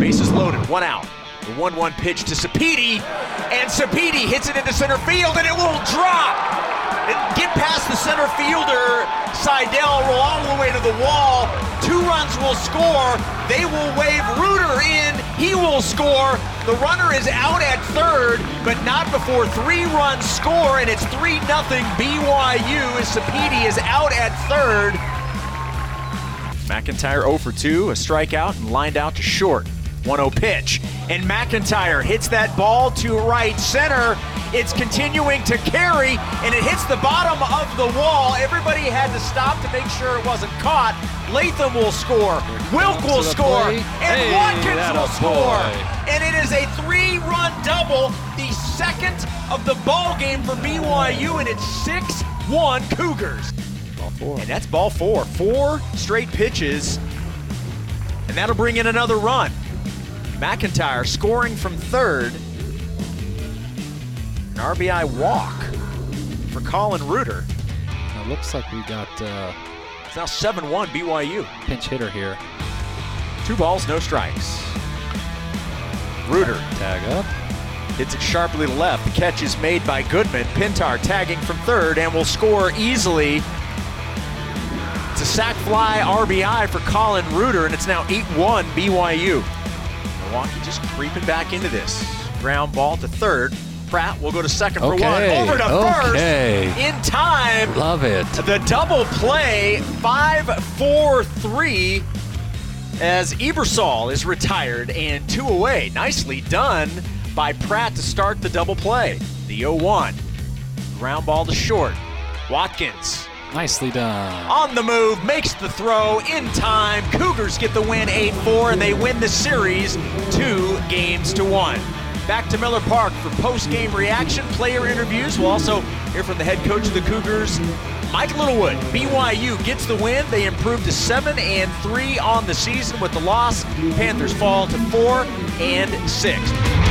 Bases loaded, one out. The 1 1 pitch to Sapiti, and Sapiti hits it into center field, and it will drop. Get past the center fielder, Seidel, roll all the way to the wall. Two runs will score. They will wave Reuter in. He will score. The runner is out at third, but not before three runs score, and it's 3 0 BYU as Sapiti is out at third. McIntyre 0 for 2, a strikeout, and lined out to short. 1 0 pitch. And McIntyre hits that ball to right center. It's continuing to carry, and it hits the bottom of the wall. Everybody had to stop to make sure it wasn't caught. Latham will score. Wilk will score. plate. And Hey, Watkins will score. boy. And it is a three run double, the second of the ball game for BYU, and it's 6 1 Cougars. Ball four. And that's ball four. Four straight pitches. And that'll bring in another run. McIntyre scoring from third. An RBI walk for Colin Reuter. Now, looks like we got uh, It's now 7 1 BYU. pinch hitter here. Two balls, no strikes. Reuter Tag up. hits it sharply to left. The catch is made by Goodman. Pintar tagging from third and will score easily. It's a sac fly RBI for Colin Reuter, and it's now 8 1 BYU. Milwaukee just creeping back into this. Ground ball to third. Pratt will go to second for one. Over to okay. first in time. Love it. The double play, 5 4 3, as Ebersol is retired and two away. Nicely done by Pratt to start the double play. The 0 1. Ground ball to short. Watkins Nicely done. on the move, makes the throw in time. Cougars get the win 8 4, and they win the series two games to one. Back to Miller Park for post game reaction, player interviews. We'll also hear from the head coach of the Cougars, Mike Littlewood. BYU gets the win. They improve to 7 and 3 on the season with the loss. Panthers fall to 4 and 6.